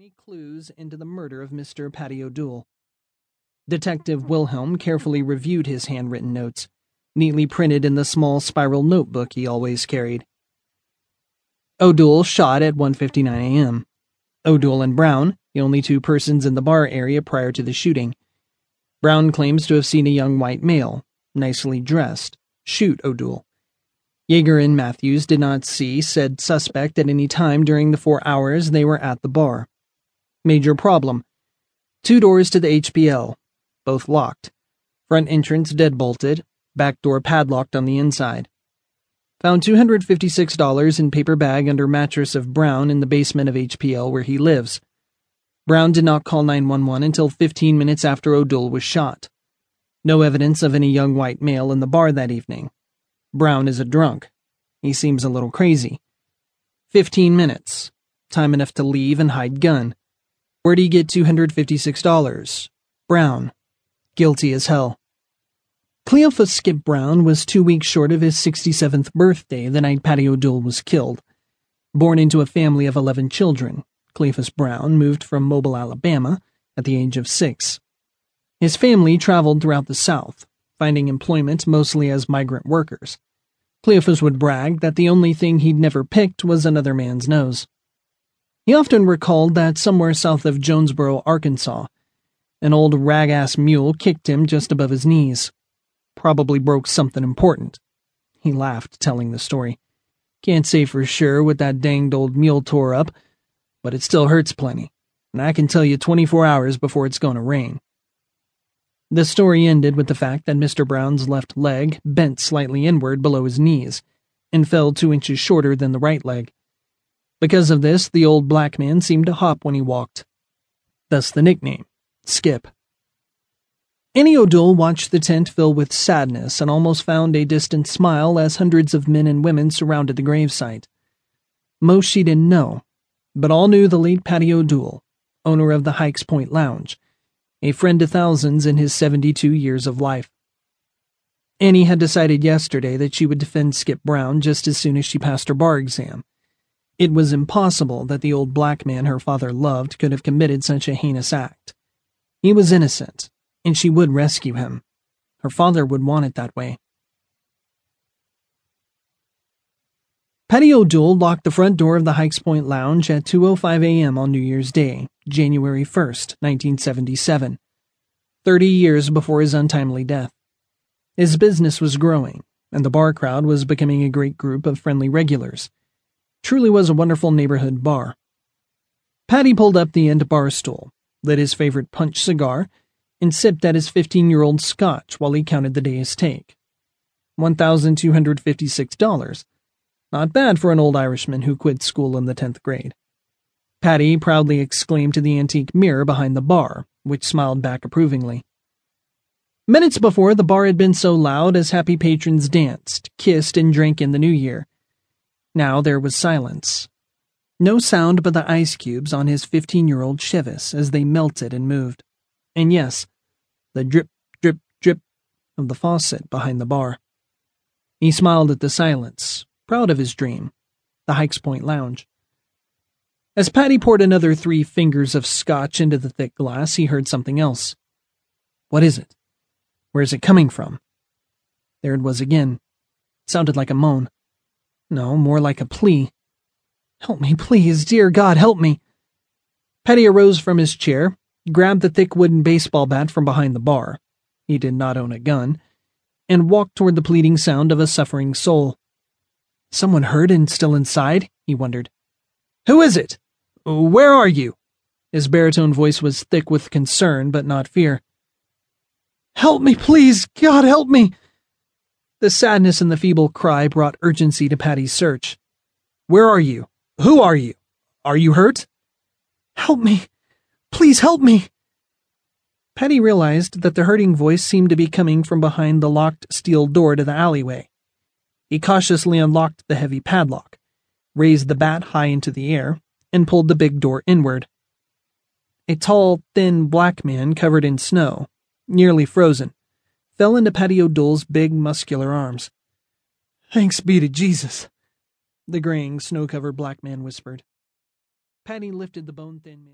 any clues into the murder of Mr. Paddy O'Doul. Detective Wilhelm carefully reviewed his handwritten notes, neatly printed in the small spiral notebook he always carried. O'Doul shot at 1:59 a.m. O'Doul and Brown, the only two persons in the bar area prior to the shooting. Brown claims to have seen a young white male, nicely dressed, shoot O'Doul. Yeager and Matthews did not see said suspect at any time during the four hours they were at the bar. Major problem. Two doors to the HPL, both locked. Front entrance deadbolted, back door padlocked on the inside. Found $256 in paper bag under mattress of Brown in the basement of HPL where he lives. Brown did not call 911 until 15 minutes after O'Doul was shot. No evidence of any young white male in the bar that evening. Brown is a drunk. He seems a little crazy. Fifteen minutes. Time enough to leave and hide gun. Where'd he get $256? Brown. Guilty as hell. Cleophas Skip Brown was two weeks short of his 67th birthday the night Paddy O'Doul was killed. Born into a family of 11 children, Cleophas Brown moved from Mobile, Alabama at the age of six. His family traveled throughout the South, finding employment mostly as migrant workers. Cleophas would brag that the only thing he'd never picked was another man's nose. He often recalled that somewhere south of Jonesboro, Arkansas, an old rag ass mule kicked him just above his knees. Probably broke something important. He laughed, telling the story. Can't say for sure what that danged old mule tore up, but it still hurts plenty, and I can tell you 24 hours before it's going to rain. The story ended with the fact that Mr. Brown's left leg bent slightly inward below his knees and fell two inches shorter than the right leg. Because of this, the old black man seemed to hop when he walked. Thus the nickname, Skip. Annie O'Doul watched the tent fill with sadness and almost found a distant smile as hundreds of men and women surrounded the gravesite. Most she didn't know, but all knew the late Paddy O'Doul, owner of the Hikes Point Lounge, a friend to thousands in his 72 years of life. Annie had decided yesterday that she would defend Skip Brown just as soon as she passed her bar exam. It was impossible that the old black man her father loved could have committed such a heinous act. He was innocent, and she would rescue him. Her father would want it that way. Paddy O'Doul locked the front door of the Hikes Point Lounge at 2:05 a.m. on New Year's Day, January 1, 1977, 30 years before his untimely death. His business was growing, and the bar crowd was becoming a great group of friendly regulars. Truly was a wonderful neighborhood bar. Paddy pulled up the end bar stool, lit his favorite punch cigar, and sipped at his 15-year-old scotch while he counted the day's take. $1,256 not bad for an old Irishman who quit school in the 10th grade. Paddy proudly exclaimed to the antique mirror behind the bar, which smiled back approvingly. Minutes before, the bar had been so loud as happy patrons danced, kissed, and drank in the new year. Now there was silence. No sound but the ice cubes on his 15 year old Chivas as they melted and moved. And yes, the drip, drip, drip of the faucet behind the bar. He smiled at the silence, proud of his dream, the Hikes Point Lounge. As Paddy poured another three fingers of scotch into the thick glass, he heard something else. What is it? Where is it coming from? There it was again. It sounded like a moan. No, more like a plea. Help me, please, dear God, help me. Paddy arose from his chair, grabbed the thick wooden baseball bat from behind the bar. He did not own a gun, and walked toward the pleading sound of a suffering soul. Someone hurt and still inside? he wondered. Who is it? Where are you? His baritone voice was thick with concern, but not fear. Help me, please! God, help me! The sadness in the feeble cry brought urgency to Paddy's search. Where are you? Who are you? Are you hurt? Help me! Please help me! Patty realized that the hurting voice seemed to be coming from behind the locked steel door to the alleyway. He cautiously unlocked the heavy padlock, raised the bat high into the air, and pulled the big door inward. A tall, thin black man covered in snow, nearly frozen, fell into Paddy O'Doul's big, muscular arms. Thanks be to Jesus, the graying, snow covered black man whispered. Paddy lifted the bone thin man.